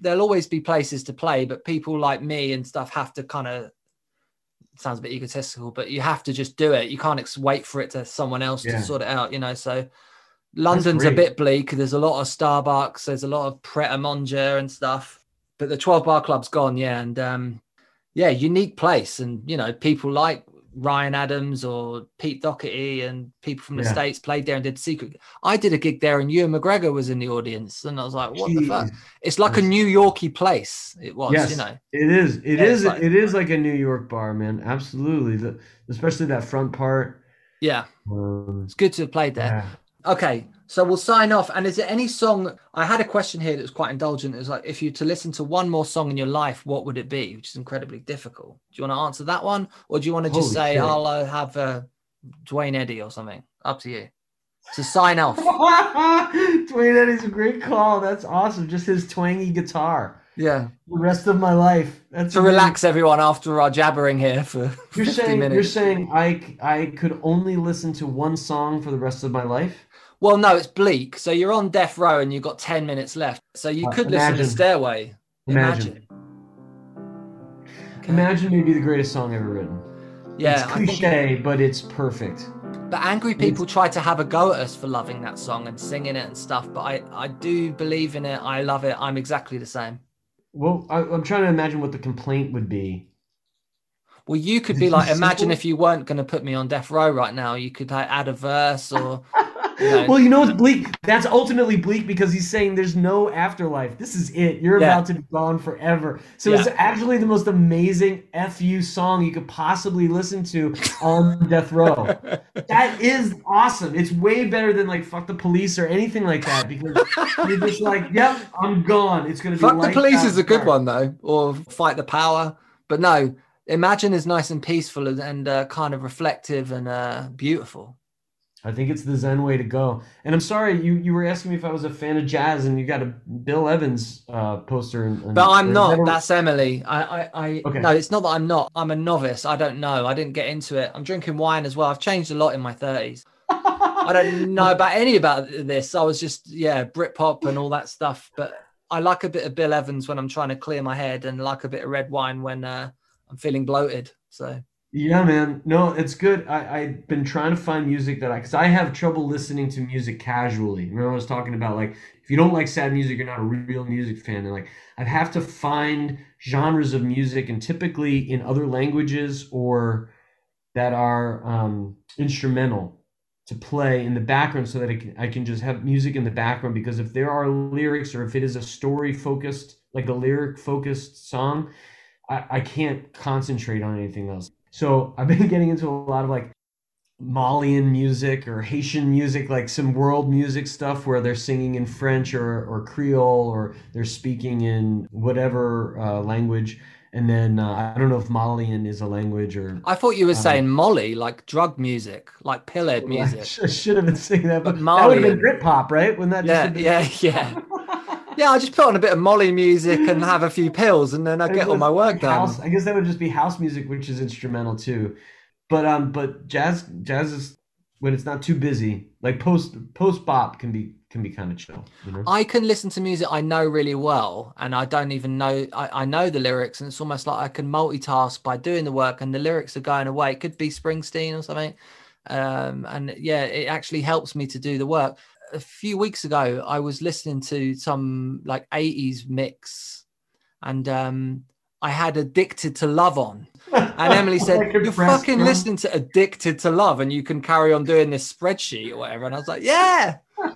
there'll always be places to play. But people like me and stuff have to kind of sounds a bit egotistical, but you have to just do it. You can't ex- wait for it to someone else Yeah. to sort it out, you know. So London's a bit bleak. There's a lot of Starbucks. There's a lot of Pret a Manger and stuff. But the 12 Bar Club's gone, yeah. And um, yeah, unique place. And, you know, people like Ryan Adams or Pete Doherty and people from the Yeah. States played there and did secret. I did a gig there and Ewan McGregor was in the audience. And I was like, what the fuck? It's like a New Yorky place. It was, Yes, you know. it is. It Yeah, is. like- it is like a New York bar, man. Absolutely. The especially that front part. Yeah, Um, it's good to have played there. yeah. Okay, so we'll sign off. And is there any song? I had a question here that was quite indulgent. It was like, if you to listen to one more song in your life, what would it be? Which is incredibly difficult. Do you want to answer that one, or do you want to just Holy say shit. I'll uh, have uh, Duane Eddy or something? Up to you. To sign off. Duane Eddy's a great call. That's awesome. Just his twangy guitar. Yeah. The rest of my life. That's To amazing. relax everyone after our jabbering here for You're 50 saying minutes. you're saying I I could only listen to one song for the rest of my life. Well, no, it's bleak. So you're on death row and you've got 10 minutes left. So you could listen to. Stairway. Imagine. Okay. Imagine maybe the greatest song ever written. Yeah. it's cliche, but it's perfect. But angry people try to have a go at us for loving that song and singing it and stuff. But I, I do believe in it. I love it. I'm exactly the same. Well, I, I'm trying to imagine what the complaint would be. Well, you could be like, imagine if you weren't going to put me on death row right now. You could like, add a verse or. Well, you know what's bleak? That's ultimately bleak because he's saying there's no afterlife. This is it. You're Yeah. about to be gone forever. So it's actually the most amazing FU song you could possibly listen to on Death Row. that is awesome. It's way better than like fuck the police or anything like that because you're just like, yep, I'm gone. It's gonna be Fuck the police is a good one though, or fight the power. But no, imagine is nice and peaceful and, and uh, kind of reflective and uh, beautiful. I think it's the Zen way to go. And I'm sorry, you, you were asking me if I was a fan of jazz, and you got a Bill Evans uh, poster. And, and- But I'm not. that That's Emily. I, I, I Okay. no, it's not that I'm not. I'm a novice. I don't know. I didn't get into it. I'm drinking wine as well. I've changed a lot in my 30s. I don't know about any about this. I was just yeah, Britpop and all that stuff. But I like a bit of Bill Evans when I'm trying to clear my head, and like a bit of red wine when uh, I'm feeling bloated. So Yeah, man. No, it's good. I, I've been trying to find music that I, because I have trouble listening to music casually. Remember, I was talking about like, if you don't like sad music, you're not a real music fan. And like, I have to find genres of music, and typically in other languages or that are um, instrumental to play in the background so that can, I can just have music in the background. Because if there are lyrics or if it is a story focused, like a lyric focused song, I, I can't concentrate on anything else. So I've been getting into a lot of like Malian music or Haitian music, like some world music stuff where they're singing in French or, or Creole or they're speaking in whatever uh, language. And then uh, I don't know if Malian is a language or. I thought you were Um, saying Molly, like drug music, like pillhead music. I should have been singing that, but, But that would have been Malian. Britpop, right? Wouldn't that Yeah, yeah, yeah. Yeah, I just put on a bit of Molly music and have a few pills, and then I get all my work done. house- I guess that would just be house music, which is instrumental too. But um, but jazz jazz is when it's not too busy. Like post post bop can be can be kind of chill. You know? I can listen to music I know really well, and I don't even know I, I know the lyrics, and it's almost like I can multitask by doing the work, and the lyrics are going away. It could be Springsteen or something, um, and yeah, it actually helps me to do the work. A few weeks ago, I was listening to some like '80s mix, and um, I had "Addicted to Love" on, and Emily said, "You're fucking listening to Addicted to Love, and you can carry on doing this spreadsheet or whatever." And I was like, "Yeah."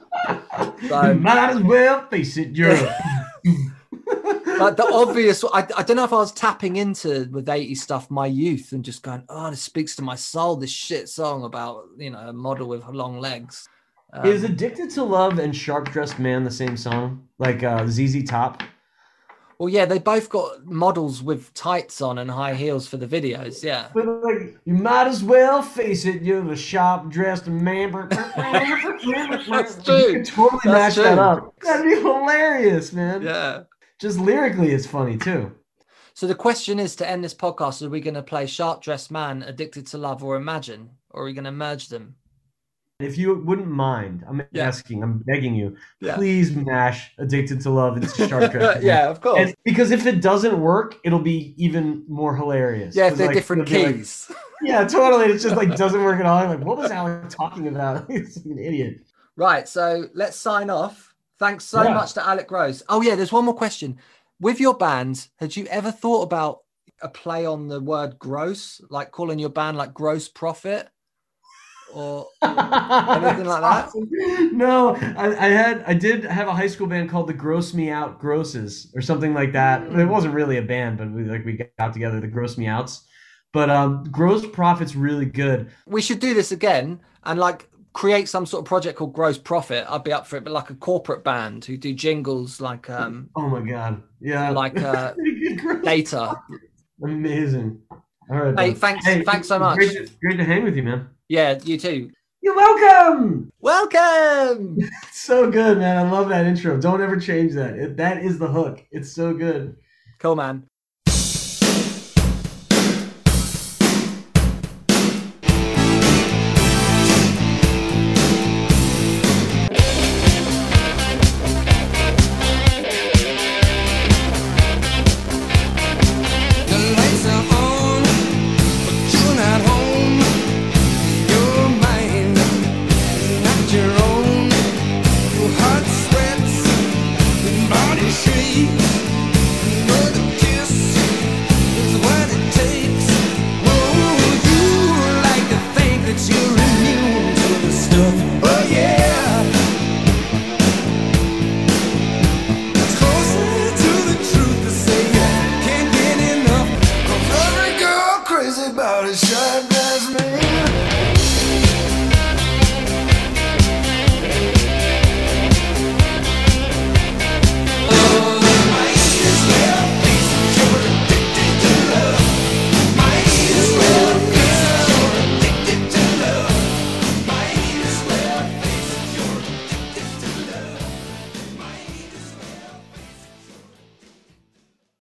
So, Might as well face it, you're. like the obvious I, I don't know if i was tapping into with 80 stuff my youth and just going oh this speaks to my soul this shit song about you know a model with long legs Um, is "Addicted to Love" and "Sharp Dressed Man" the same song? Like uh, ZZ Top? well yeah they both got models with tights on and high heels for the videos yeah But like, you might as well face it, you're a sharp dressed man. That's You true. could totally That's match that up. That'd be hilarious, man. yeah Just lyrically, it's funny too. so the question is to end this podcast are we going to play sharp dressed man addicted to love or imagine or are we going to merge them If you wouldn't mind, I'm Yeah. asking, I'm begging you, Yeah. please mash "Addicted to Love" into Dressed Man. yeah of course And because if it doesn't work, it'll be even more hilarious. yeah if 'Cause, they're like, different it'll like- keys yeah, totally. It's just like doesn't work at all. I'm like, what was Alec talking about? He's like an idiot. Right, so let's sign off. Thanks so Yeah. much to Alec Gross. Oh yeah, there's one more question. With your band, had you ever thought about a play on the word gross, like calling your band like Gross Profit, or Anything like that? No, I, I had I did have a high school band called the Gross Me Out Grosses or something like that. It wasn't really a band, but we like we got together the Gross Me Outs. But um, Gross Profit's really good. we should do this again and like create some sort of project called Gross Profit? I'd be up for it, but like a corporate band who do jingles like um Oh my god, yeah, like uh data. amazing. All right, Hey, thanks- thanks so much. Great to, great to hang with you, man. Yeah, you too. You're welcome. Welcome. So good, man. I love that intro. Don't ever change that. It, that is the hook. It's so good. Cool man.